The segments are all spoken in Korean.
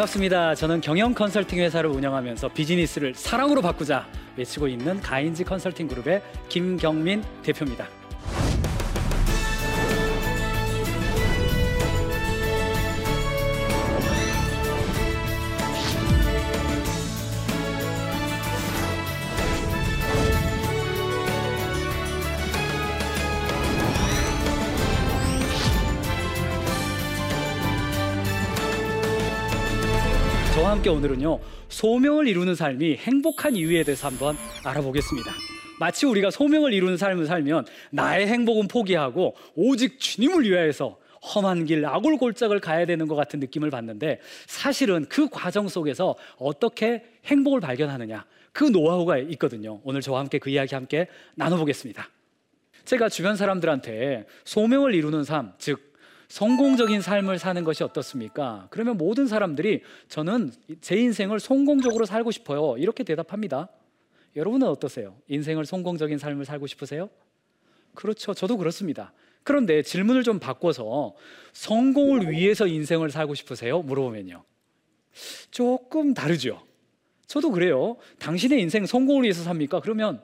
반갑습니다. 저는 경영 컨설팅 회사를 운영하면서 비즈니스를 사랑으로 바꾸자 외치고 있는 가인지 컨설팅 그룹의 김경민 대표입니다. 함께 오늘은요 소명을 이루는 삶이 행복한 이유에 대해서 한번 알아보겠습니다. 마치 우리가 소명을 이루는 삶을 살면 나의 행복은 포기하고 오직 주님을 위하여서 험한 길 아골골짝을 가야 되는 것 같은 느낌을 받는데 사실은 그 과정 속에서 어떻게 행복을 발견하느냐 그 노하우가 있거든요. 오늘 저와 함께 그 이야기 함께 나눠보겠습니다. 제가 주변 사람들한테 소명을 이루는 삶, 즉 성공적인 삶을 사는 것이 어떻습니까? 그러면 모든 사람들이 저는 제 인생을 성공적으로 살고 싶어요. 이렇게 대답합니다. 여러분은 어떠세요? 인생을 성공적인 삶을 살고 싶으세요? 그렇죠. 저도 그렇습니다. 그런데 질문을 좀 바꿔서 성공을 위해서 인생을 살고 싶으세요? 물어보면요. 조금 다르죠. 저도 그래요. 당신의 인생 성공을 위해서 삽니까? 그러면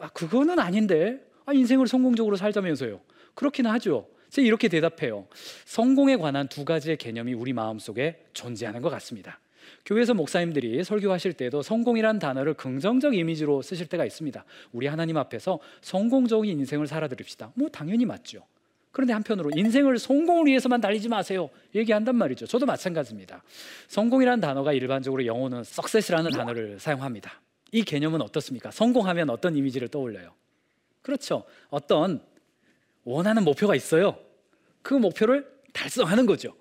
아, 그거는 아닌데 아, 인생을 성공적으로 살자면서요. 그렇기는 하죠. 제가 이렇게 대답해요. 성공에 관한 두 가지의 개념이 우리 마음속에 존재하는 것 같습니다. 교회에서 목사님들이 설교하실 때도 성공이란 단어를 긍정적 이미지로 쓰실 때가 있습니다. 우리 하나님 앞에서 성공적인 인생을 살아드립시다. 뭐 당연히 맞죠. 그런데 한편으로 인생을 성공을 위해서만 달리지 마세요. 얘기한단 말이죠. 저도 마찬가지입니다. 성공이란 단어가 일반적으로 영어는 success라는 단어를 사용합니다. 이 개념은 어떻습니까? 성공하면 어떤 이미지를 떠올려요? 그렇죠. 어떤 원하는 목표가 있어요. 그 목표를 달성하는 거죠.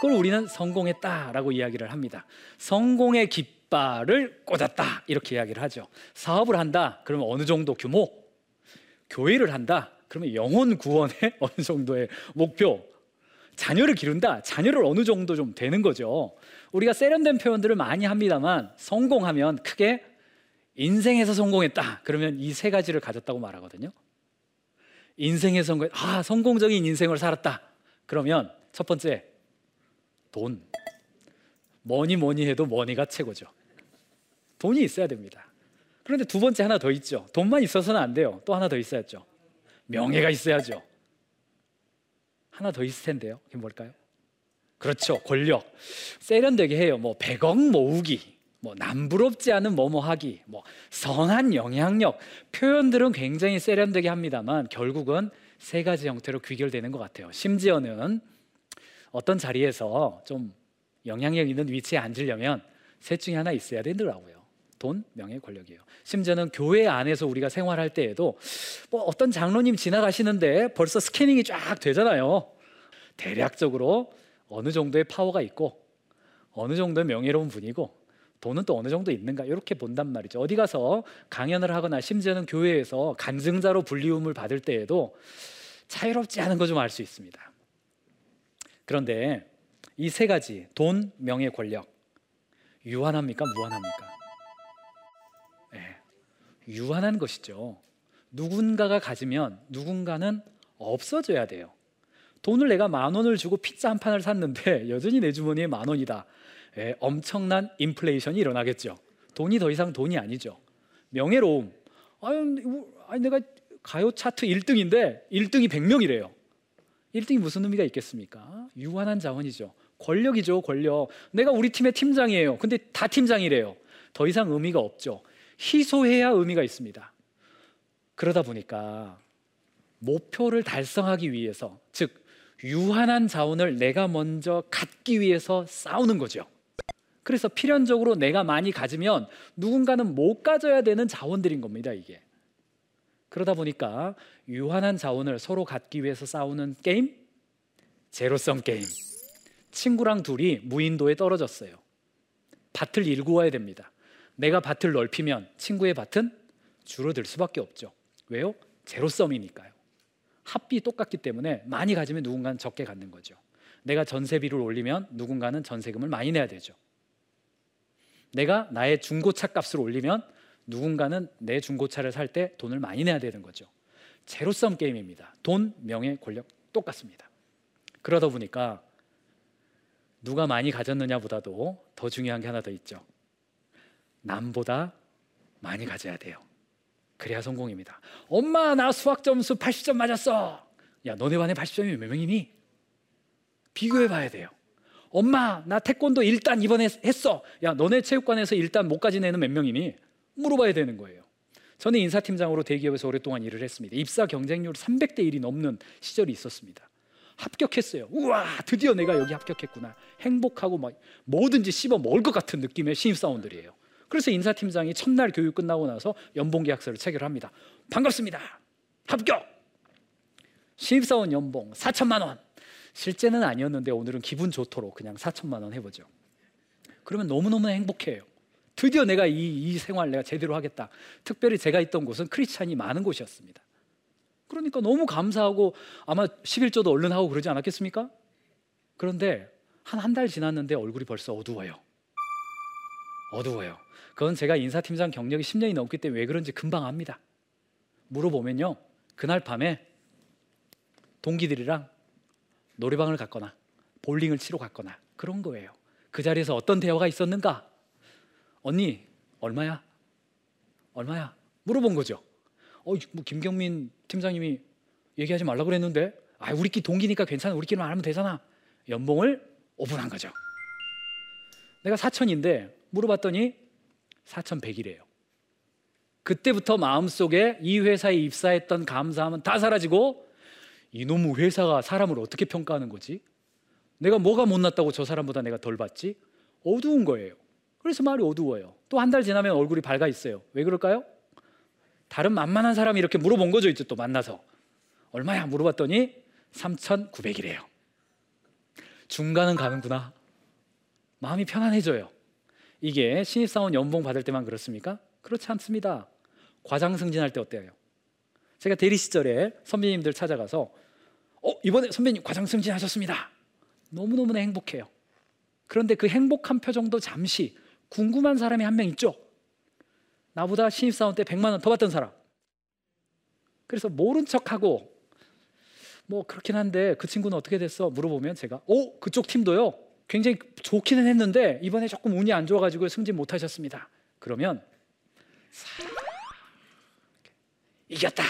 그걸 우리는 성공했다라고 이야기를 합니다. 성공의 깃발을 꽂았다 이렇게 이야기를 하죠. 사업을 한다 그러면 어느 정도 규모, 교회를 한다 그러면 영혼 구원의 어느 정도의 목표, 자녀를 기른다 자녀를 어느 정도 좀 되는 거죠. 우리가 세련된 표현들을 많이 합니다만 성공하면 크게 인생에서 성공했다 그러면 이 세 가지를 가졌다고 말하거든요. 인생의 성공, 아, 성공적인 인생을 살았다. 그러면 첫 번째, 돈. 뭐니 뭐니 해도 money가 최고죠. 돈이 있어야 됩니다. 그런데 두 번째 하나 더 있죠. 돈만 있어서는 안 돼요. 또 하나 더 있어야죠. 명예가 있어야죠. 하나 더 있을 텐데요. 그게 뭘까요? 그렇죠. 권력. 세련되게 해요. 뭐 100억 모으기. 뭐 남부럽지 않은 뭐뭐 하기, 뭐 선한 영향력 표현들은 굉장히 세련되게 합니다만 결국은 세 가지 형태로 귀결되는 것 같아요. 심지어는 어떤 자리에서 좀 영향력 있는 위치에 앉으려면 셋 중에 하나 있어야 되더라고요. 돈, 명예, 권력이에요. 심지어는 교회 안에서 우리가 생활할 때에도 뭐 어떤 장로님 지나가시는데 벌써 스캐닝이 쫙 되잖아요. 대략적으로 어느 정도의 파워가 있고 어느 정도의 명예로운 분이고 돈은 또 어느 정도 있는가 이렇게 본단 말이죠. 어디 가서 강연을 하거나 심지어는 교회에서 간증자로 불리움을 받을 때에도 자유롭지 않은 거 좀 알 수 있습니다. 그런데 이 세 가지 돈, 명예, 권력 유한합니까? 무한합니까? 네, 유한한 것이죠. 누군가가 가지면 누군가는 없어져야 돼요. 돈을 내가 만 원을 주고 피자 한 판을 샀는데 여전히 내 주머니에 만 원이다. 예, 엄청난 인플레이션이 일어나겠죠. 돈이 더 이상 돈이 아니죠. 명예로움. 아유, 아니 내가 가요 차트 1등인데 1등이 100명이래요. 1등이 무슨 의미가 있겠습니까? 유한한 자원이죠. 권력이죠, 권력. 내가 우리 팀의 팀장이에요. 근데 다 팀장이래요. 더 이상 의미가 없죠. 희소해야 의미가 있습니다. 그러다 보니까 목표를 달성하기 위해서, 즉, 유한한 자원을 내가 먼저 갖기 위해서 싸우는 거죠. 그래서 필연적으로 내가 많이 가지면 누군가는 못 가져야 되는 자원들인 겁니다, 이게. 그러다 보니까 유한한 자원을 서로 갖기 위해서 싸우는 게임? 제로섬 게임. 친구랑 둘이 무인도에 떨어졌어요. 밭을 일구어야 됩니다. 내가 밭을 넓히면 친구의 밭은 줄어들 수밖에 없죠. 왜요? 제로섬이니까요. 합비 똑같기 때문에 많이 가지면 누군가는 적게 갖는 거죠. 내가 전세비를 올리면 누군가는 전세금을 많이 내야 되죠. 내가 나의 중고차 값을 올리면 누군가는 내 중고차를 살 때 돈을 많이 내야 되는 거죠. 제로섬 게임입니다. 돈, 명예, 권력 똑같습니다. 그러다 보니까 누가 많이 가졌느냐보다도 더 중요한 게 하나 더 있죠. 남보다 많이 가져야 돼요. 그래야 성공입니다. 엄마 나 수학 점수 80점 맞았어. 야 너네 반에 80점이 몇 명이니? 비교해 봐야 돼요. 엄마 나 태권도 일단 이번에 했어. 야 너네 체육관에서 일단 못까지 내는 몇 명이니? 물어봐야 되는 거예요. 저는 인사팀장으로 대기업에서 오랫동안 일을 했습니다. 입사 경쟁률 300대 1이 넘는 시절이 있었습니다. 합격했어요. 우와 드디어 내가 여기 합격했구나. 행복하고 막 뭐든지 씹어 먹을 것 같은 느낌의 신입사원들이에요. 그래서 인사팀장이 첫날 교육 끝나고 나서 연봉 계약서를 체결합니다. 반갑습니다. 합격. 신입사원 연봉 4천만 원. 실제는 아니었는데 오늘은 기분 좋도록 그냥 4천만 원 해보죠. 그러면 너무너무 행복해요. 드디어 내가 이, 이 생활 내가 제대로 하겠다. 특별히 제가 있던 곳은 크리스찬이 많은 곳이었습니다. 그러니까 너무 감사하고 아마 11조도 얼른 하고 그러지 않았겠습니까? 그런데 한 한 달 지났는데 얼굴이 벌써 어두워요. 어두워요. 그건 제가 인사팀장 경력이 10년이 넘기 때문에 왜 그런지 금방 압니다. 물어보면요. 그날 밤에 동기들이랑 노래방을 갔거나 볼링을 치러 갔거나 그런 거예요. 그 자리에서 어떤 대화가 있었는가? 언니 얼마야? 얼마야? 물어본 거죠. 어, 뭐 김경민 팀장님이 얘기하지 말라 그랬는데, 아, 우리끼리 동기니까 괜찮아. 우리끼리만 하면 되잖아. 연봉을 오분한 거죠. 내가 4천인데 물어봤더니 4,100이래요. 그때부터 마음속에 이 회사에 입사했던 감사함은 다 사라지고 이놈의 회사가 사람을 어떻게 평가하는 거지? 내가 뭐가 못났다고 저 사람보다 내가 덜 받지? 어두운 거예요. 그래서 말이 어두워요. 또 한 달 지나면 얼굴이 밝아 있어요. 왜 그럴까요? 다른 만만한 사람이 이렇게 물어본 거죠. 이제 또 만나서. 얼마야? 물어봤더니 3,900이래요. 중간은 가는구나. 마음이 편안해져요. 이게 신입사원 연봉 받을 때만 그렇습니까? 그렇지 않습니다. 과장 승진할 때 어때요? 제가 대리 시절에 선배님들 찾아가서 어, 이번에 선배님 과장 승진하셨습니다. 너무너무 행복해요. 그런데 그 행복한 표정도 잠시 궁금한 사람이 한 명 있죠. 나보다 신입사원 때 100만 원 더 받던 사람. 그래서 모른 척하고 뭐 그렇긴 한데 그 친구는 어떻게 됐어? 물어보면 제가 오 그쪽 팀도요 굉장히 좋기는 했는데 이번에 조금 운이 안 좋아가지고 승진 못하셨습니다. 그러면 이겼다.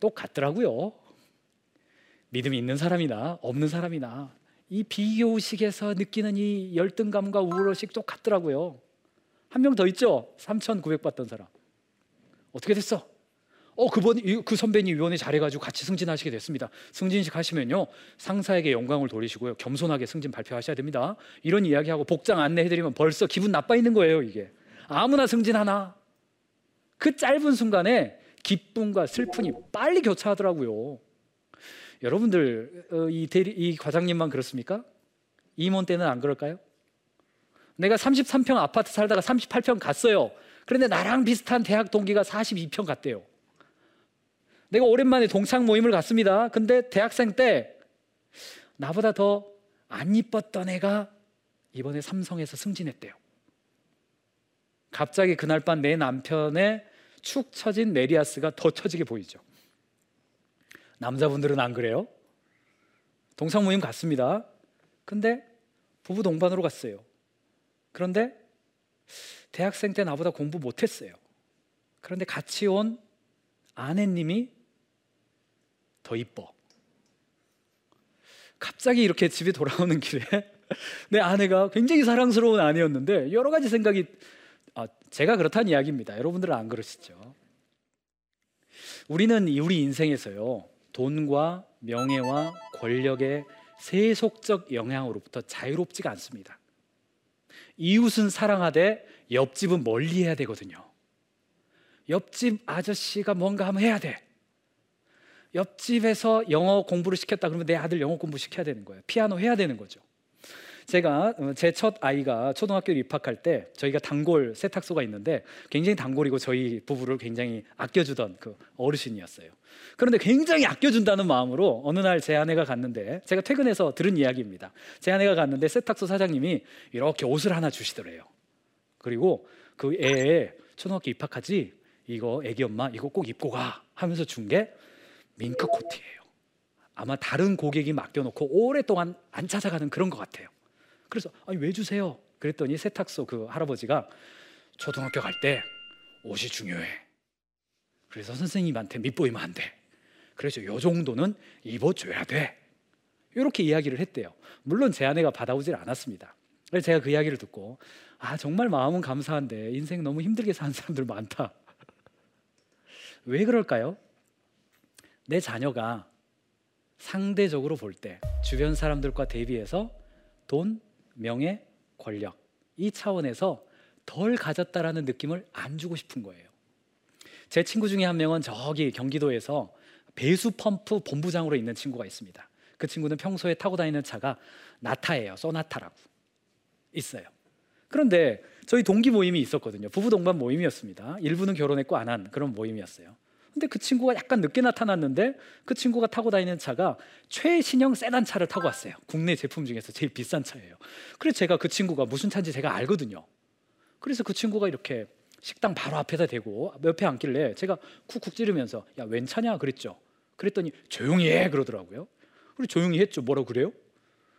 똑같더라고요. 믿음이 있는 사람이나 없는 사람이나 이 비교식에서 느끼는 이 열등감과 우울의식 똑같더라고요. 한 명 더 있죠? 3,900 받던 사람. 어떻게 됐어? 어, 그번 그 선배님 위원회 잘해가지고 같이 승진하시게 됐습니다. 승진식 하시면요 상사에게 영광을 돌리시고요 겸손하게 승진 발표하셔야 됩니다. 이런 이야기하고 복장 안내해드리면 벌써 기분 나빠 있는 거예요 이게. 아무나 승진하나? 그 짧은 순간에 기쁨과 슬픔이 빨리 교차하더라고요. 여러분들 어, 이 대리 이 과장님만 그렇습니까? 임원 때는 안 그럴까요? 내가 33평 아파트 살다가 38평 갔어요. 그런데 나랑 비슷한 대학 동기가 42평 갔대요. 내가 오랜만에 동창 모임을 갔습니다. 근데 대학생 때 나보다 더 안 이뻤던 애가 이번에 삼성에서 승진했대요. 갑자기 그날 밤 내 남편의 축 처진 메리아스가 더 처지게 보이죠. 남자분들은 안 그래요? 동창 모임 갔습니다. 근데 부부 동반으로 갔어요. 그런데 대학생 때 나보다 공부 못했어요. 그런데 같이 온 아내님이 더 이뻐. 갑자기 이렇게 집에 돌아오는 길에 내 아내가 굉장히 사랑스러운 아내였는데 여러 가지 생각이 아, 제가 그렇다는 이야기입니다. 여러분들은 안 그러시죠? 우리는 우리 인생에서요 돈과 명예와 권력의 세속적 영향으로부터 자유롭지가 않습니다. 이웃은 사랑하되 옆집은 멀리해야 되거든요. 옆집 아저씨가 뭔가 하면 해야 돼. 옆집에서 영어 공부를 시켰다 그러면 내 아들 영어 공부 시켜야 되는 거예요. 피아노 해야 되는 거죠. 제가 어, 제첫 아이가 초등학교에 입학할 때 저희가 단골 세탁소가 있는데 굉장히 단골이고 저희 부부를 굉장히 아껴주던 그 어르신이었어요. 그런데 굉장히 아껴준다는 마음으로 어느 날 제 아내가 갔는데 제가 퇴근해서 들은 이야기입니다. 제 아내가 갔는데 세탁소 사장님이 이렇게 옷을 하나 주시더래요. 그리고 그 애에 초등학교 입학하지 이거 애기 엄마 이거 꼭 입고 가 하면서 준 게 밍크 코트예요. 아마 다른 고객이 맡겨놓고 오랫동안 안 찾아가는 그런 것 같아요. 그래서 아니 왜 주세요? 그랬더니 세탁소 그 할아버지가 초등학교 갈 때 옷이 중요해. 그래서 선생님한테 밑보이면 안 돼. 그래서 요 정도는 입어줘야 돼. 이렇게 이야기를 했대요. 물론 제 아내가 받아오질 않았습니다. 그래서 제가 그 이야기를 듣고 아 정말 마음은 감사한데 인생 너무 힘들게 사는 사람들 많다. 왜 그럴까요? 내 자녀가 상대적으로 볼 때 주변 사람들과 대비해서 돈, 명예, 권력 이 차원에서 덜 가졌다라는 느낌을 안 주고 싶은 거예요. 제 친구 중에 한 명은 저기 경기도에서 배수 펌프 본부장으로 있는 친구가 있습니다. 그 친구는 평소에 타고 다니는 차가 나타예요. 소나타라고 있어요. 그런데 저희 동기 모임이 있었거든요. 부부 동반 모임이었습니다. 일부는 결혼했고 안 한 그런 모임이었어요. 근데 그 친구가 약간 늦게 나타났는데 그 친구가 타고 다니는 차가 최신형 세단 차를 타고 왔어요. 국내 제품 중에서 제일 비싼 차예요. 그래서 제가 그 친구가 무슨 차인지 제가 알거든요. 그래서 그 친구가 이렇게 식당 바로 앞에다 대고 옆에 앉길래 제가 쿡쿡 찌르면서 야 웬 차냐 그랬죠. 그랬더니 조용히 해 그러더라고요. 그리고 조용히 했죠. 뭐라고 그래요?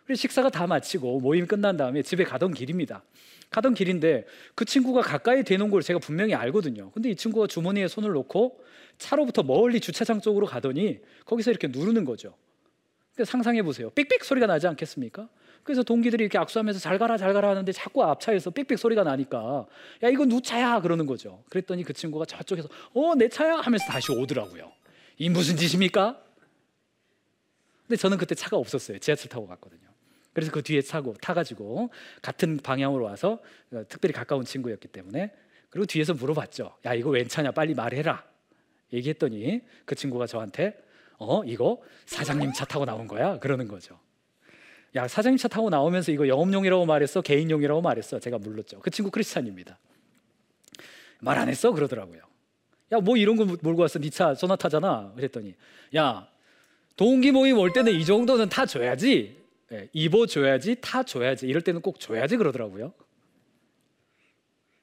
그래서 식사가 다 마치고 모임 끝난 다음에 집에 가던 길입니다. 가던 길인데 그 친구가 가까이 대놓은 걸 제가 분명히 알거든요. 근데 이 친구가 주머니에 손을 놓고 차로부터 멀리 주차장 쪽으로 가더니 거기서 이렇게 누르는 거죠. 상상해 보세요. 삑삑 소리가 나지 않겠습니까? 그래서 동기들이 이렇게 악수하면서 잘 가라 잘 가라 하는데 자꾸 앞차에서 삑삑 소리가 나니까 야 이거 누 차야 그러는 거죠. 그랬더니 그 친구가 저쪽에서 어 내 차야 하면서 다시 오더라고요. 이 무슨 짓입니까? 근데 저는 그때 차가 없었어요. 지하철 타고 갔거든요. 그래서 그 뒤에 차고 타가지고 같은 방향으로 와서 어, 특별히 가까운 친구였기 때문에 그리고 뒤에서 물어봤죠. 야 이거 웬 차냐 빨리 말해라. 얘기했더니 그 친구가 저한테 어 이거 사장님 차 타고 나온 거야 그러는 거죠. 야 사장님 차 타고 나오면서 이거 영업용이라고 말했어 개인용이라고 말했어 제가 물렀죠. 그 친구 크리스찬입니다. 말 안 했어 그러더라고요. 야 뭐 이런 거 몰고 왔어 니 차 소나타잖아 그랬더니 야 동기 모임 올 때는 이 정도는 타 줘야지 예, 입어줘야지 타줘야지 이럴 때는 꼭 줘야지 그러더라고요.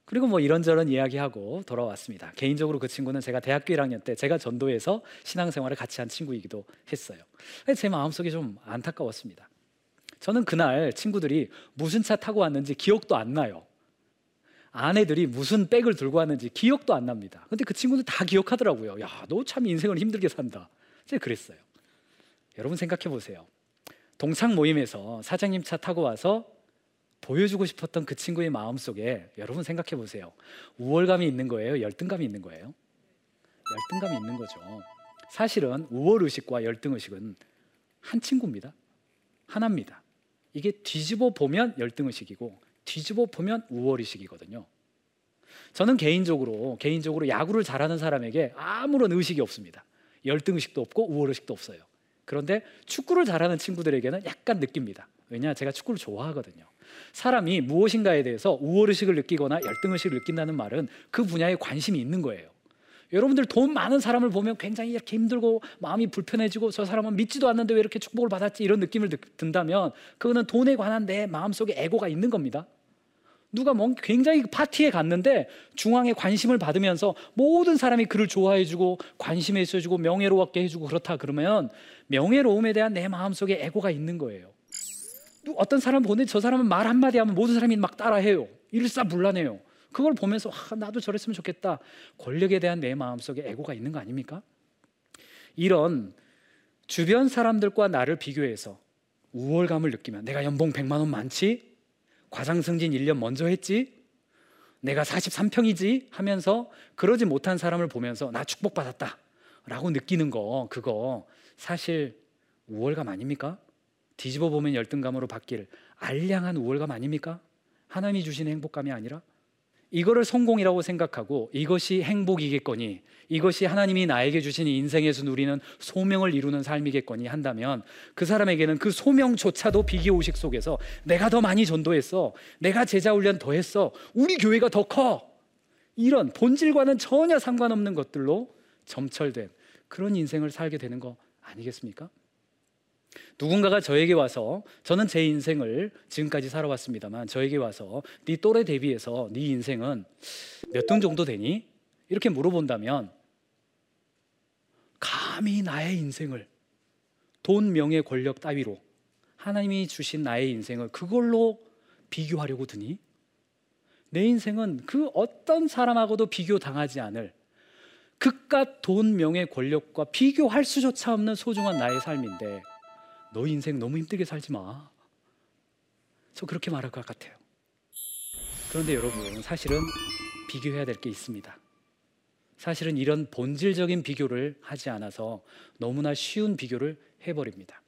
그리고 뭐 이런저런 이야기하고 돌아왔습니다. 개인적으로 그 친구는 제가 대학교 1학년 때 제가 전도에서 신앙생활을 같이 한 친구이기도 했어요. 제 마음속에 좀 안타까웠습니다. 저는 그날 친구들이 무슨 차 타고 왔는지 기억도 안 나요. 아내들이 무슨 백을 들고 왔는지 기억도 안 납니다. 근데 그 친구들 다 기억하더라고요. 야, 너 참 인생을 힘들게 산다. 제가 그랬어요. 여러분 생각해 보세요. 동창 모임에서 사장님 차 타고 와서 보여주고 싶었던 그 친구의 마음 속에 여러분 생각해 보세요. 우월감이 있는 거예요? 열등감이 있는 거예요? 열등감이 있는 거죠. 사실은 우월 의식과 열등 의식은 한 친구입니다. 하나입니다. 이게 뒤집어 보면 열등 의식이고 뒤집어 보면 우월 의식이거든요. 저는 개인적으로 개인적으로 야구를 잘하는 사람에게 아무런 의식이 없습니다. 열등 의식도 없고 우월 의식도 없어요. 그런데 축구를 잘하는 친구들에게는 약간 느낍니다. 왜냐 제가 축구를 좋아하거든요. 사람이 무엇인가에 대해서 우월의식을 느끼거나 열등의식을 느낀다는 말은 그 분야에 관심이 있는 거예요. 여러분들 돈 많은 사람을 보면 굉장히 이렇게 힘들고 마음이 불편해지고 저 사람은 믿지도 않는데 왜 이렇게 축복을 받았지 이런 느낌을 든다면 그거는 돈에 관한 내 마음속에 에고가 있는 겁니다. 누가 뭐 굉장히 파티에 갔는데 중앙에 관심을 받으면서 모든 사람이 그를 좋아해주고 관심에 있어주고 명예로웠게 해주고 그렇다 그러면 명예로움에 대한 내 마음속에 에고가 있는 거예요. 어떤 사람 보는데 저 사람은 말 한마디 하면 모든 사람이 막 따라해요. 일사불란해요. 그걸 보면서 아, 나도 저랬으면 좋겠다. 권력에 대한 내 마음속에 에고가 있는 거 아닙니까? 이런 주변 사람들과 나를 비교해서 우월감을 느끼면 내가 연봉 100만 원 많지? 과장 승진 1년 먼저 했지? 내가 43평이지? 하면서 그러지 못한 사람을 보면서 나 축복받았다. 라고 느끼는 거, 그거 사실 우월감 아닙니까? 뒤집어 보면 열등감으로 바뀔 알량한 우월감 아닙니까? 하나님이 주신 행복감이 아니라 이거를 성공이라고 생각하고 이것이 행복이겠거니 이것이 하나님이 나에게 주신 인생에서 누리는 소명을 이루는 삶이겠거니 한다면 그 사람에게는 그 소명조차도 비기오식 속에서 내가 더 많이 전도했어 내가 제자 훈련 더 했어 우리 교회가 더 커 이런 본질과는 전혀 상관없는 것들로 점철된 그런 인생을 살게 되는 거 아니겠습니까? 누군가가 저에게 와서 저는 제 인생을 지금까지 살아왔습니다만 저에게 와서 네 또래 대비해서 네 인생은 몇 등 정도 되니? 이렇게 물어본다면 감히 나의 인생을 돈, 명예, 권력 따위로 하나님이 주신 나의 인생을 그걸로 비교하려고 드니 내 인생은 그 어떤 사람하고도 비교 당하지 않을 그깟 돈, 명예, 권력과 비교할 수조차 없는 소중한 나의 삶인데 너 인생 너무 힘들게 살지 마. 저 그렇게 말할 것 같아요. 그런데 여러분, 사실은 비교해야 될 게 있습니다. 사실은 이런 본질적인 비교를 하지 않아서 너무나 쉬운 비교를 해버립니다.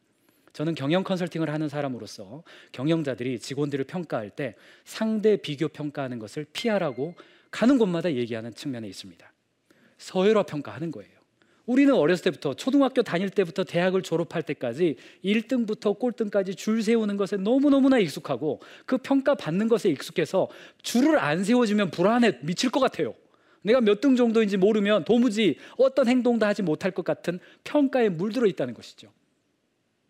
저는 경영 컨설팅을 하는 사람으로서 경영자들이 직원들을 평가할 때 상대 비교 평가하는 것을 피하라고 가는 곳마다 얘기하는 측면에 있습니다. 서열화 평가하는 거예요. 우리는 어렸을 때부터 초등학교 다닐 때부터 대학을 졸업할 때까지 1등부터 꼴등까지 줄 세우는 것에 너무너무나 익숙하고 그 평가 받는 것에 익숙해서 줄을 안 세워주면 불안해 미칠 것 같아요. 내가 몇 등 정도인지 모르면 도무지 어떤 행동도 하지 못할 것 같은 평가에 물들어 있다는 것이죠.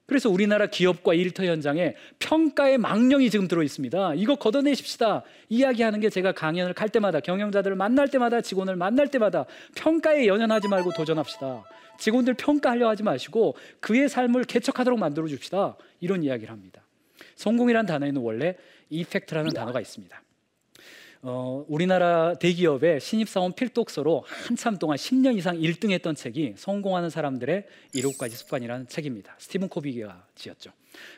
그래서 우리나라 기업과 일터 현장에 평가의 망령이 지금 들어 있습니다. 이거 걷어내십시다. 이야기하는 게 제가 강연을 갈 때마다 경영자들을 만날 때마다 직원을 만날 때마다 평가에 연연하지 말고 도전합시다. 직원들 평가하려 하지 마시고 그의 삶을 개척하도록 만들어 줍시다. 이런 이야기를 합니다. 성공이란 단어에는 원래 이펙트라는 단어가 있습니다. 어, 우리나라 대기업의 신입사원 필독서로 한참 동안 10년 이상 1등했던 책이 성공하는 사람들의 7 가지 습관이라는 책입니다. 스티븐 코비가 지었죠.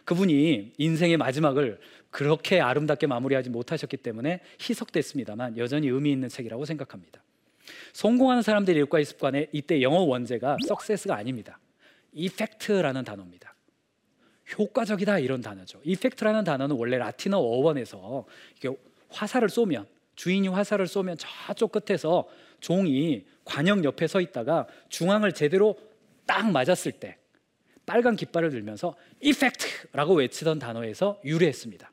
그분이 인생의 마지막을 그렇게 아름답게 마무리하지 못하셨기 때문에 희석됐습니다만 여전히 의미 있는 책이라고 생각합니다. 성공하는 사람들의 7가지 습관에 이때 영어 원제가 success가 아닙니다. effect라는 단어입니다. 효과적이다 이런 단어죠. effect라는 단어는 원래 라틴어 어원에서 화살을 쏘면 주인이 화살을 쏘면 저쪽 끝에서 종이 관역 옆에 서 있다가 중앙을 제대로 딱 맞았을 때 빨간 깃발을 들면서 이펙트라고 외치던 단어에서 유래했습니다.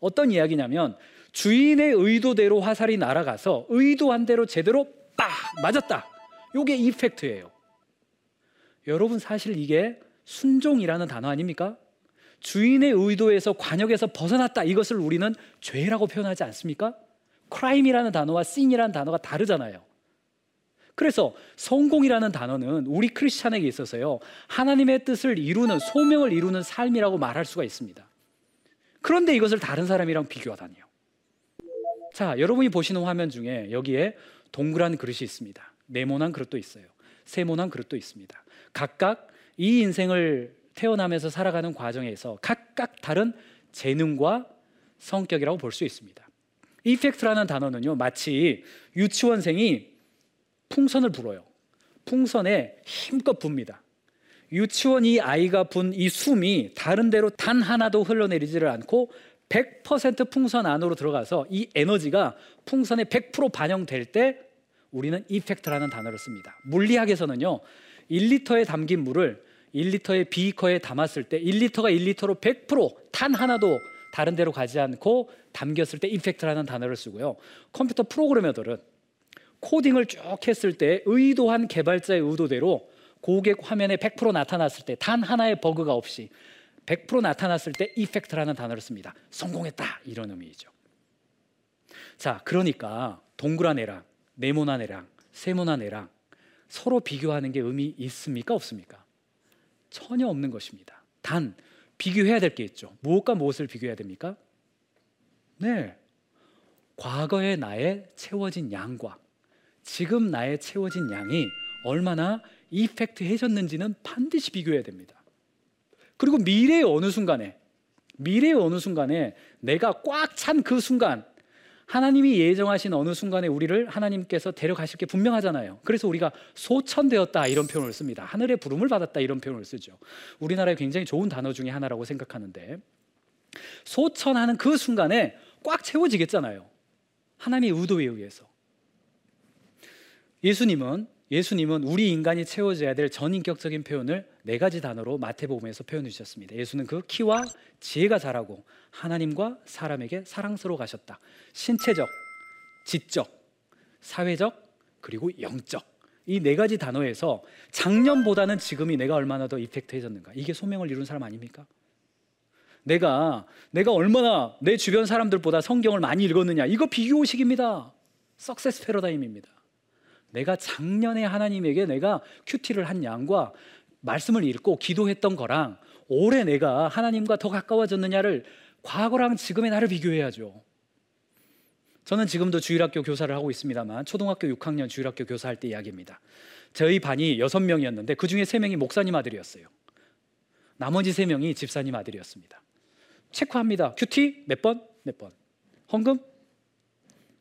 어떤 이야기냐면 주인의 의도대로 화살이 날아가서 의도한 대로 제대로 빡 맞았다. 이게 이펙트예요. 여러분 사실 이게 순종이라는 단어 아닙니까? 주인의 의도에서 관역에서 벗어났다 이것을 우리는 죄라고 표현하지 않습니까? 크라임이라는 단어와 씬이라는 단어가 다르잖아요. 그래서 성공이라는 단어는 우리 크리스찬에게 있어서요 하나님의 뜻을 이루는 소명을 이루는 삶이라고 말할 수가 있습니다. 그런데 이것을 다른 사람이랑 비교하다니요. 자, 여러분이 보시는 화면 중에 여기에 동그란 그릇이 있습니다. 네모난 그릇도 있어요. 세모난 그릇도 있습니다. 각각 이 인생을 태어나면서 살아가는 과정에서 각각 다른 재능과 성격이라고 볼 수 있습니다. 이펙트라는 단어는요, 마치 유치원생이 풍선을 불어요. 풍선에 힘껏 붑니다. 유치원 이 아이가 분 이 숨이 다른 데로 단 하나도 흘러내리지를 않고 100% 풍선 안으로 들어가서 이 에너지가 풍선에 100% 반영될 때 우리는 이펙트라는 단어를 씁니다. 물리학에서는요, 1리터에 담긴 물을 1리터의 비커에 담았을 때 1리터가 1리터로 100%단 하나도 다른 데로 가지 않고 담겼을 때 이펙트라는 단어를 쓰고요. 컴퓨터 프로그래머들은 코딩을 쭉 했을 때 의도한 개발자의 의도대로 고객 화면에 100% 나타났을 때 단 하나의 버그가 없이 100% 나타났을 때 perfect라는 단어를 씁니다. 성공했다 이런 의미이죠. 자, 그러니까 동그란 애랑 네모난 애랑 세모난 애랑 서로 비교하는 게 의미 있습니까 없습니까? 전혀 없는 것입니다. 단 비교해야 될 게 있죠. 무엇과 무엇을 비교해야 됩니까? 네. 과거의 나의 채워진 양과 지금 나의 채워진 양이 얼마나 이펙트해졌는지는 반드시 비교해야 됩니다. 그리고 미래의 어느 순간에 미래의 어느 순간에 내가 꽉 찬 그 순간 하나님이 예정하신 어느 순간에 우리를 하나님께서 데려가실 게 분명하잖아요. 그래서 우리가 소천되었다 이런 표현을 씁니다. 하늘의 부름을 받았다 이런 표현을 쓰죠. 우리나라에 굉장히 좋은 단어 중에 하나라고 생각하는데 소천하는 그 순간에 꽉 채워지겠잖아요. 하나님의 의도에 의해서. 예수님은 예수님은 우리 인간이 채워져야 될 전인격적인 표현을 네 가지 단어로 마태복음에서 표현해 주셨습니다. 예수는 그 키와 지혜가 자라고 하나님과 사람에게 사랑스러워 가셨다. 신체적, 지적, 사회적, 그리고 영적. 이 네 가지 단어에서 작년보다는 지금이 내가 얼마나 더 이펙트해졌는가. 이게 소명을 이룬 사람 아닙니까? 내가 내가 얼마나 내 주변 사람들보다 성경을 많이 읽었느냐. 이거 비교식입니다. 석세스 패러다임입니다. 내가 작년에 하나님에게 내가 큐티를 한 양과 말씀을 읽고 기도했던 거랑 올해 내가 하나님과 더 가까워졌느냐를 과거랑 지금의 나를 비교해야죠. 저는 지금도 주일학교 교사를 하고 있습니다만 초등학교 6학년 주일학교 교사할 때 이야기입니다. 저희 반이 6명이었는데 그 중에 3명이 목사님 아들이었어요. 나머지 3명이 집사님 아들이었습니다. 체크합니다. QT 몇 번? 몇 번? 헌금?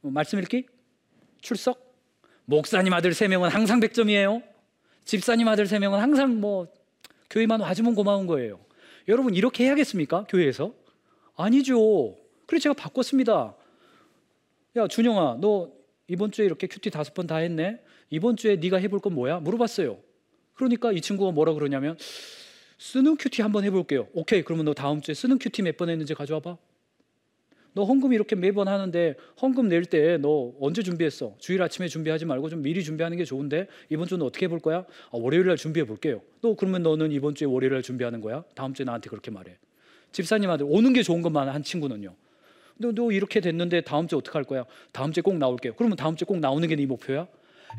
어, 말씀 읽기? 출석? 목사님 아들 3명은 항상 100점이에요. 집사님 아들 3명은 항상 뭐 교회만 와주면 고마운 거예요. 여러분 이렇게 해야겠습니까? 교회에서? 아니죠. 그래서 제가 바꿨습니다. 야 준영아 너 이번 주에 이렇게 QT 다섯 번 다 했네 이번 주에 네가 해볼 건 뭐야 물어봤어요 그러니까 이 친구가 뭐라 그러냐면 쓰는 QT 한번 해볼게요 오케이 그러면 너 다음 주에 쓰는 QT 몇 번 했는지 가져와 봐 너 헌금 이렇게 매번 하는데 헌금 낼 때 너 언제 준비했어 주일 아침에 준비하지 말고 좀 미리 준비하는 게 좋은데 이번 주는 어떻게 해볼 거야 아, 월요일 날 준비해 볼게요 또 그러면 너는 이번 주에 월요일 날 준비하는 거야 다음 주에 나한테 그렇게 말해 집사님한테 오는 게 좋은 것만 한 친구는요 너, 너 이렇게 됐는데 다음 주에 어떻게 할 거야? 다음 주에 꼭 나올게요. 그러면 다음 주에 꼭 나오는 게 네 목표야?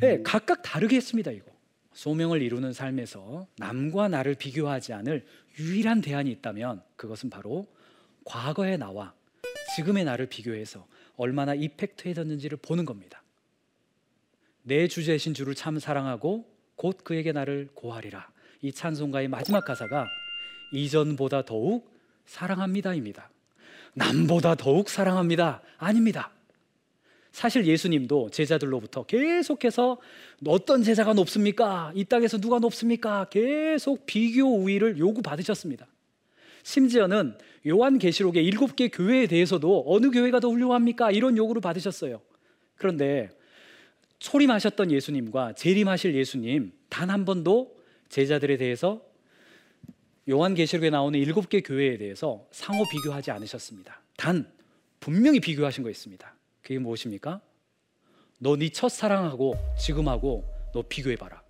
예, 네, 각각 다르게 했습니다, 이거. 소명을 이루는 삶에서 남과 나를 비교하지 않을 유일한 대안이 있다면 그것은 바로 과거의 나와 지금의 나를 비교해서 얼마나 이펙트해졌는지를 보는 겁니다. 내 주제신 주를 참 사랑하고 곧 그에게 나를 고하리라. 이 찬송가의 마지막 가사가 이전보다 더욱 사랑합니다입니다. 남보다 더욱 사랑합니다. 아닙니다. 사실 예수님도 제자들로부터 계속해서 어떤 제자가 높습니까? 이 땅에서 누가 높습니까? 계속 비교 우위를 요구받으셨습니다. 심지어는 요한계시록의 일곱 개 교회에 대해서도 어느 교회가 더 훌륭합니까? 이런 요구를 받으셨어요. 그런데 초림하셨던 예수님과 재림하실 예수님 단 한 번도 제자들에 대해서 요한계시록에 나오는 일곱 개 교회에 대해서 상호 비교하지 않으셨습니다. 단 분명히 비교하신 거 있습니다. 그게 무엇입니까? 너 네 첫사랑하고 지금하고 너 비교해 봐라.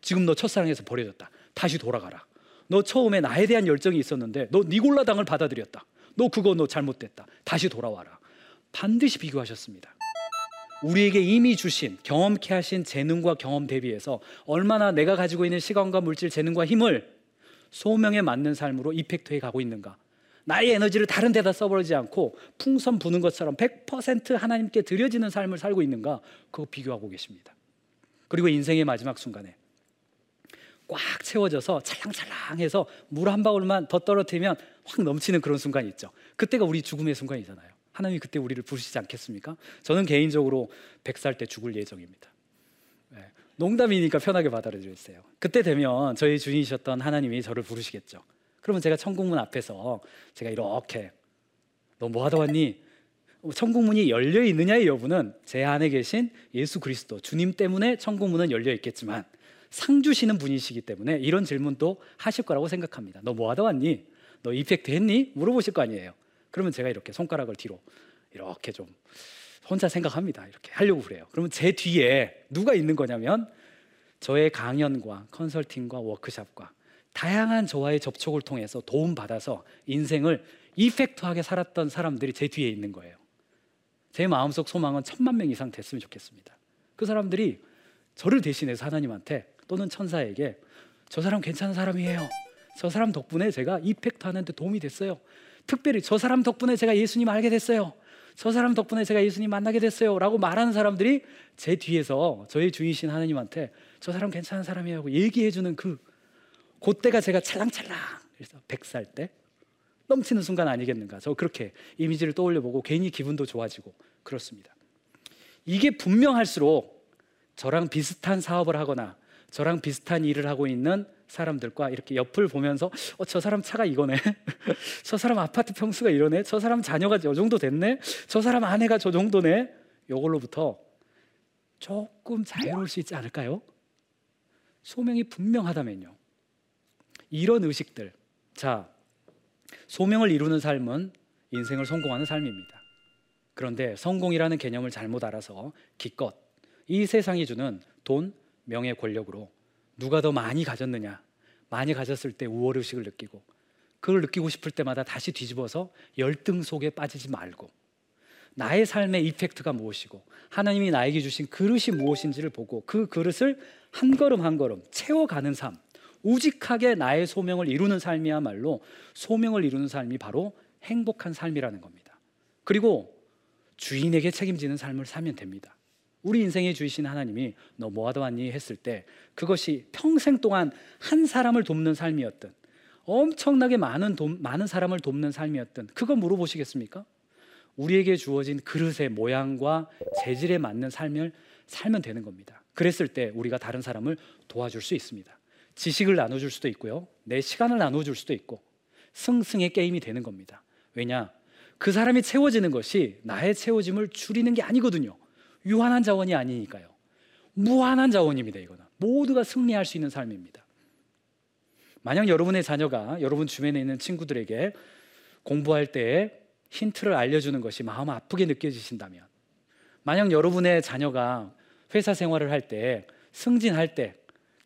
지금 너 첫사랑에서 버려졌다. 다시 돌아가라. 너 처음에 나에 대한 열정이 있었는데 너 니골라당을 받아들였다. 너 그거 너 잘못됐다. 다시 돌아와라. 반드시 비교하셨습니다. 우리에게 이미 주신 경험케 하신 재능과 경험 대비해서 얼마나 내가 가지고 있는 시간과 물질, 재능과 힘을 소명에 맞는 삶으로 이펙트해 가고 있는가? 나의 에너지를 다른 데다 써버리지 않고 풍선 부는 것처럼 100% 하나님께 드려지는 삶을 살고 있는가? 그거 비교하고 계십니다. 그리고 인생의 마지막 순간에 꽉 채워져서 찰랑찰랑해서 물 한 방울만 더 떨어뜨리면 확 넘치는 그런 순간이 있죠. 그때가 우리 죽음의 순간이잖아요. 하나님이 그때 우리를 부르시지 않겠습니까? 저는 개인적으로 100살 때 죽을 예정입니다. 농담이니까 편하게 받아들여주세요. 그때 되면 저희 주인이셨던 하나님이 저를 부르시겠죠. 그러면 제가 천국문 앞에서 제가 이렇게 너 뭐 하다 왔니? 천국문이 열려 있느냐의 여부는 제 안에 계신 예수 그리스도 주님 때문에 천국문은 열려 있겠지만 상 주시는 분이시기 때문에 이런 질문도 하실 거라고 생각합니다. 너 뭐 하다 왔니? 너 이펙트 했니? 물어보실 거 아니에요. 그러면 제가 이렇게 손가락을 뒤로 이렇게 좀 혼자 생각합니다. 이렇게 하려고 그래요. 그러면 제 뒤에 누가 있는 거냐면 저의 강연과 컨설팅과 워크샵과 다양한 저와의 접촉을 통해서 도움받아서 인생을 이펙트하게 살았던 사람들이 제 뒤에 있는 거예요. 제 마음속 소망은 천만 명 이상 됐으면 좋겠습니다. 그 사람들이 저를 대신해서 하나님한테 또는 천사에게 저 사람 괜찮은 사람이에요. 저 사람 덕분에 제가 이펙트 하는데 도움이 됐어요. 특별히 저 사람 덕분에 제가 예수님 알게 됐어요. 저 사람 덕분에 제가 예수님 만나게 됐어요. 라고 말하는 사람들이 제 뒤에서 저의 주인신 하나님한테 저 사람 괜찮은 사람이에요. 하고 얘기해주는 그, 그때가 제가 찰랑찰랑. 그래서 100살 때 넘치는 순간 아니겠는가. 저 그렇게 이미지를 떠올려 보고 괜히 기분도 좋아지고 그렇습니다. 이게 분명할수록 저랑 비슷한 사업을 하거나 저랑 비슷한 일을 하고 있는 사람들과 이렇게 옆을 보면서 어, 저 사람 차가 이거네. 저 사람 아파트 평수가 이러네. 저 사람 자녀가 저 정도 됐네. 저 사람 아내가 저 정도네. 요걸로부터 조금 자유로울 수 있지 않을까요? 소명이 분명하다면요. 이런 의식들. 자, 소명을 이루는 삶은 인생을 성공하는 삶입니다. 그런데 성공이라는 개념을 잘못 알아서 기껏 이 세상이 주는 돈, 명예, 권력으로 누가 더 많이 가졌느냐 많이 가졌을 때 우월의식을 느끼고 그걸 느끼고 싶을 때마다 다시 뒤집어서 열등 속에 빠지지 말고 나의 삶의 이펙트가 무엇이고 하나님이 나에게 주신 그릇이 무엇인지를 보고 그 그릇을 한 걸음 한 걸음 채워가는 삶 우직하게 나의 소명을 이루는 삶이야말로 소명을 이루는 삶이 바로 행복한 삶이라는 겁니다. 그리고 주인에게 책임지는 삶을 살면 됩니다. 우리 인생의 주이신 하나님이 너 뭐하다 왔니 했을 때 그것이 평생 동안 한 사람을 돕는 삶이었든 엄청나게 많은 도, 많은 사람을 돕는 삶이었든 그거 물어보시겠습니까? 우리에게 주어진 그릇의 모양과 재질에 맞는 삶을 살면 되는 겁니다. 그랬을 때 우리가 다른 사람을 도와줄 수 있습니다. 지식을 나눠줄 수도 있고요. 내 시간을 나눠줄 수도 있고 승승의 게임이 되는 겁니다. 왜냐? 그 사람이 채워지는 것이 나의 채워짐을 줄이는 게 아니거든요. 유한한 자원이 아니니까요. 무한한 자원입니다. 이거는 모두가 승리할 수 있는 삶입니다. 만약 여러분의 자녀가 여러분 주변에 있는 친구들에게 공부할 때 힌트를 알려주는 것이 마음 아프게 느껴지신다면, 만약 여러분의 자녀가 회사 생활을 할 때, 승진할 때,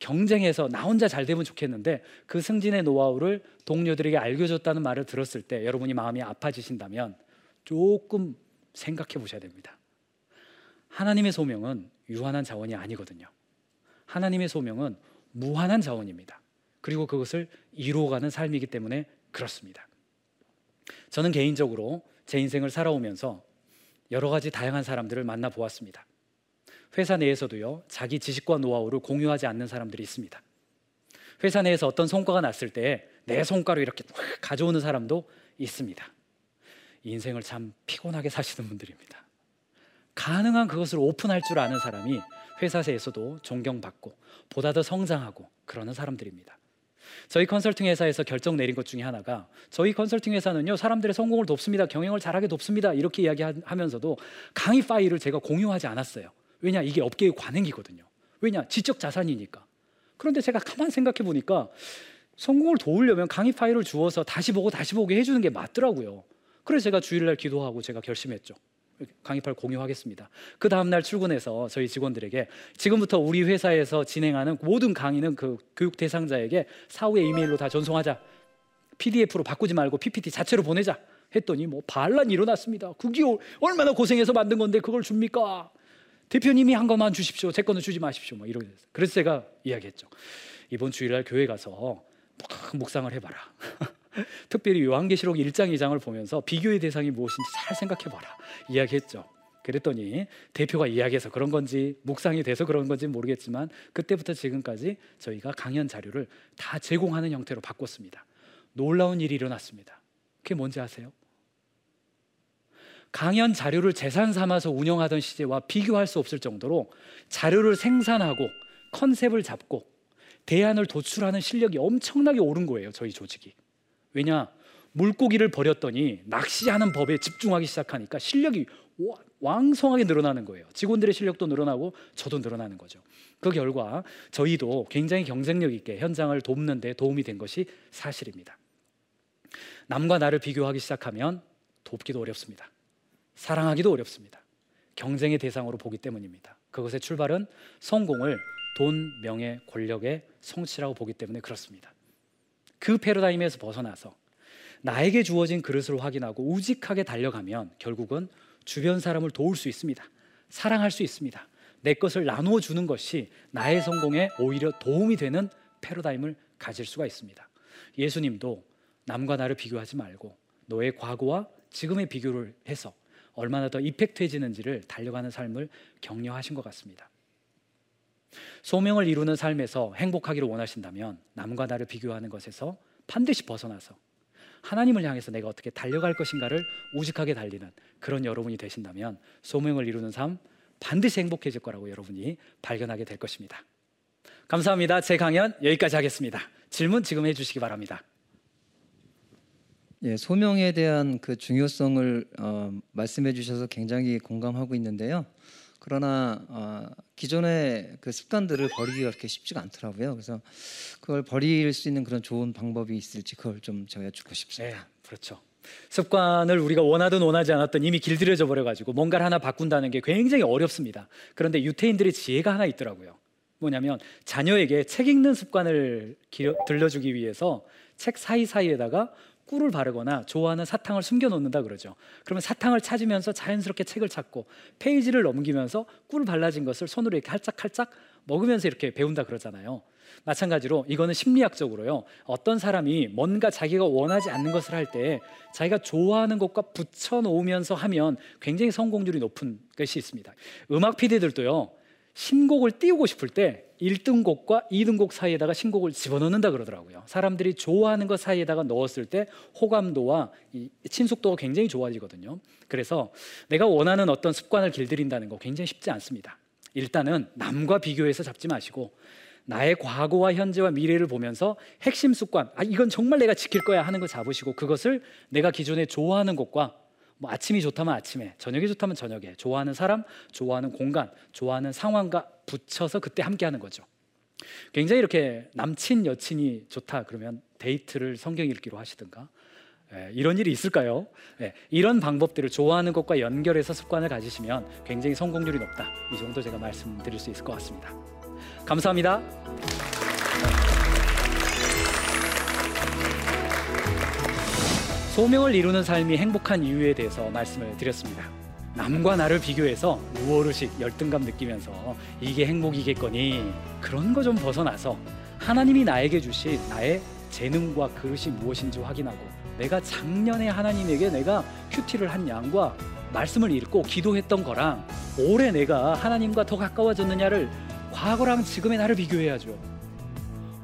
경쟁해서 나 혼자 잘 되면 좋겠는데 그 승진의 노하우를 동료들에게 알려줬다는 말을 들었을 때 여러분이 마음이 아파지신다면 조금 생각해 보셔야 됩니다. 하나님의 소명은 유한한 자원이 아니거든요. 하나님의 소명은 무한한 자원입니다. 그리고 그것을 이루어가는 삶이기 때문에 그렇습니다. 저는 개인적으로 제 인생을 살아오면서 여러 가지 다양한 사람들을 만나 보았습니다. 회사 내에서도요, 자기 지식과 노하우를 공유하지 않는 사람들이 있습니다. 회사 내에서 어떤 성과가 났을 때 내 성과로 이렇게 가져오는 사람도 있습니다. 인생을 참 피곤하게 사시는 분들입니다. 가능한 그것을 오픈할 줄 아는 사람이 회사에서도 존경받고 보다 더 성장하고 그러는 사람들입니다. 저희 컨설팅 회사에서 결정 내린 것 중에 하나가 저희 컨설팅 회사는요 사람들의 성공을 돕습니다 경영을 잘하게 돕습니다 이렇게 이야기하면서도 강의 파일을 제가 공유하지 않았어요 왜냐 이게 업계의 관행이거든요. 왜냐 지적 자산이니까. 그런데 제가 가만 생각해 보니까 성공을 도우려면 강의 파일을 주어서 다시 보고 다시 보게 해주는 게 맞더라고요. 그래서 제가 주일날 기도하고 제가 결심했죠. 강의 파일 공유하겠습니다. 그 다음 날 출근해서 저희 직원들에게 지금부터 우리 회사에서 진행하는 모든 강의는 그 교육 대상자에게 사후에 이메일로 다 전송하자. PDF로 바꾸지 말고 PPT 자체로 보내자. 했더니 뭐 반란이 일어났습니다. 그게 얼마나 고생해서 만든 건데 그걸 줍니까? 대표님이 한 것만 주십시오. 제 거는 주지 마십시오. 뭐 이러게. 그래서 제가 이야기했죠. 이번 주일날 교회 가서 묵상을 해봐라. 특별히 요한계시록 1장 2장을 보면서 비교의 대상이 무엇인지 잘 생각해 봐라. 이야기했죠. 그랬더니 대표가 이야기해서 그런 건지 묵상이 돼서 그런 건지 모르겠지만 그때부터 지금까지 저희가 강연 자료를 다 제공하는 형태로 바꿨습니다. 놀라운 일이 일어났습니다. 그게 뭔지 아세요? 강연 자료를 재산 삼아서 운영하던 시제와 비교할 수 없을 정도로 자료를 생산하고 컨셉을 잡고 대안을 도출하는 실력이 엄청나게 오른 거예요. 저희 조직이. 왜냐? 물고기를 버렸더니 낚시하는 법에 집중하기 시작하니까 실력이 왕성하게 늘어나는 거예요. 직원들의 실력도 늘어나고 저도 늘어나는 거죠. 그 결과 저희도 굉장히 경쟁력 있게 현장을 돕는 데 도움이 된 것이 사실입니다. 남과 나를 비교하기 시작하면 돕기도 어렵습니다. 사랑하기도 어렵습니다. 경쟁의 대상으로 보기 때문입니다. 그것의 출발은 성공을 돈, 명예, 권력의 성취라고 보기 때문에 그렇습니다. 그 패러다임에서 벗어나서 나에게 주어진 그릇을 확인하고 우직하게 달려가면 결국은 주변 사람을 도울 수 있습니다. 사랑할 수 있습니다. 내 것을 나누어 주는 것이 나의 성공에 오히려 도움이 되는 패러다임을 가질 수가 있습니다. 예수님도 남과 나를 비교하지 말고 너의 과거와 지금의 비교를 해서 얼마나 더 이펙트해지는지를 달려가는 삶을 격려하신 것 같습니다. 소명을 이루는 삶에서 행복하기를 원하신다면 남과 나를 비교하는 것에서 반드시 벗어나서 하나님을 향해서 내가 어떻게 달려갈 것인가를 우직하게 달리는 그런 여러분이 되신다면 소명을 이루는 삶 반드시 행복해질 거라고 여러분이 발견하게 될 것입니다. 감사합니다. 제 강연 여기까지 하겠습니다. 질문 지금 해주시기 바랍니다. 예, 소명에 대한 그 중요성을 어, 말씀해 주셔서 굉장히 공감하고 있는데요. 그러나 어, 기존의 그 습관들을 버리기가 그렇게 쉽지가 않더라고요. 그래서 그걸 버릴 수 있는 그런 좋은 방법이 있을지 그걸 좀 제가 여쭙고 싶습니다. 네, 그렇죠. 습관을 우리가 원하든 원하지 않았든 이미 길들여져 버려가지고 뭔가를 하나 바꾼다는 게 굉장히 어렵습니다. 그런데 유태인들의 지혜가 하나 있더라고요. 뭐냐면 자녀에게 책 읽는 습관을 들려주기 위해서 책 사이사이에다가 꿀을 바르거나 좋아하는 사탕을 숨겨 놓는다 그러죠. 그러면 사탕을 찾으면서 자연스럽게 책을 찾고 페이지를 넘기면서 꿀 발라진 것을 손으로 이렇게 할짝할짝 먹으면서 이렇게 배운다 그러잖아요. 마찬가지로 이거는 심리학적으로요. 어떤 사람이 뭔가 자기가 원하지 않는 것을 할 때 자기가 좋아하는 것과 붙여 놓으면서 하면 굉장히 성공률이 높은 것이 있습니다. 음악 PD들도요. 신곡을 띄우고 싶을 때 1등 곡과 2등 곡 사이에다가 신곡을 집어넣는다 그러더라고요. 사람들이 좋아하는 것 사이에다가 넣었을 때 호감도와 친숙도가 굉장히 좋아지거든요. 그래서 내가 원하는 어떤 습관을 길들인다는 거 굉장히 쉽지 않습니다. 일단은 남과 비교해서 잡지 마시고 나의 과거와 현재와 미래를 보면서 핵심 습관, 아 이건 정말 내가 지킬 거야 하는 거 잡으시고 그것을 내가 기존에 좋아하는 것과 뭐 아침이 좋다면 아침에, 저녁이 좋다면 저녁에, 좋아하는 사람, 좋아하는 공간, 좋아하는 상황과 붙여서 그때 함께 하는 거죠. 굉장히 이렇게 남친 여친이 좋다 그러면 데이트를 성경 읽기로 하시든가 예, 이런 일이 있을까요? 예, 이런 방법들을 좋아하는 것과 연결해서 습관을 가지시면 굉장히 성공률이 높다. 이 정도 제가 말씀드릴 수 있을 것 같습니다. 감사합니다. 소명을 이루는 삶이 행복한 이유에 대해서 말씀을 드렸습니다. 남과 나를 비교해서 무어르식 열등감 느끼면서 이게 행복이겠거니 그런 거 좀 벗어나서 하나님이 나에게 주신 나의 재능과 그릇이 무엇인지 확인하고 내가 작년에 하나님에게 내가 큐티를 한 양과 말씀을 읽고 기도했던 거랑 올해 내가 하나님과 더 가까워졌느냐를 과거랑 지금의 나를 비교해야죠.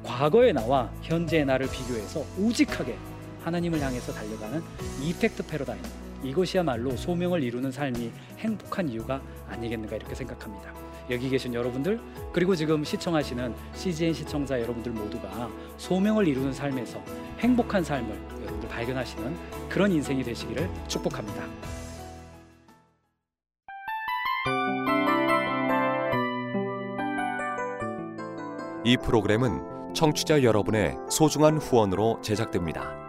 과거의 나와 현재의 나를 비교해서 우직하게 하나님을 향해서 달려가는 이펙트 패러다임 이것이야말로 소명을 이루는 삶이 행복한 이유가 아니겠는가 이렇게 생각합니다. 여기 계신 여러분들 그리고 지금 시청하시는 CGN 시청자 여러분들 모두가 소명을 이루는 삶에서 행복한 삶을 여러분들 발견하시는 그런 인생이 되시기를 축복합니다. 이 프로그램은 청취자 여러분의 소중한 후원으로 제작됩니다.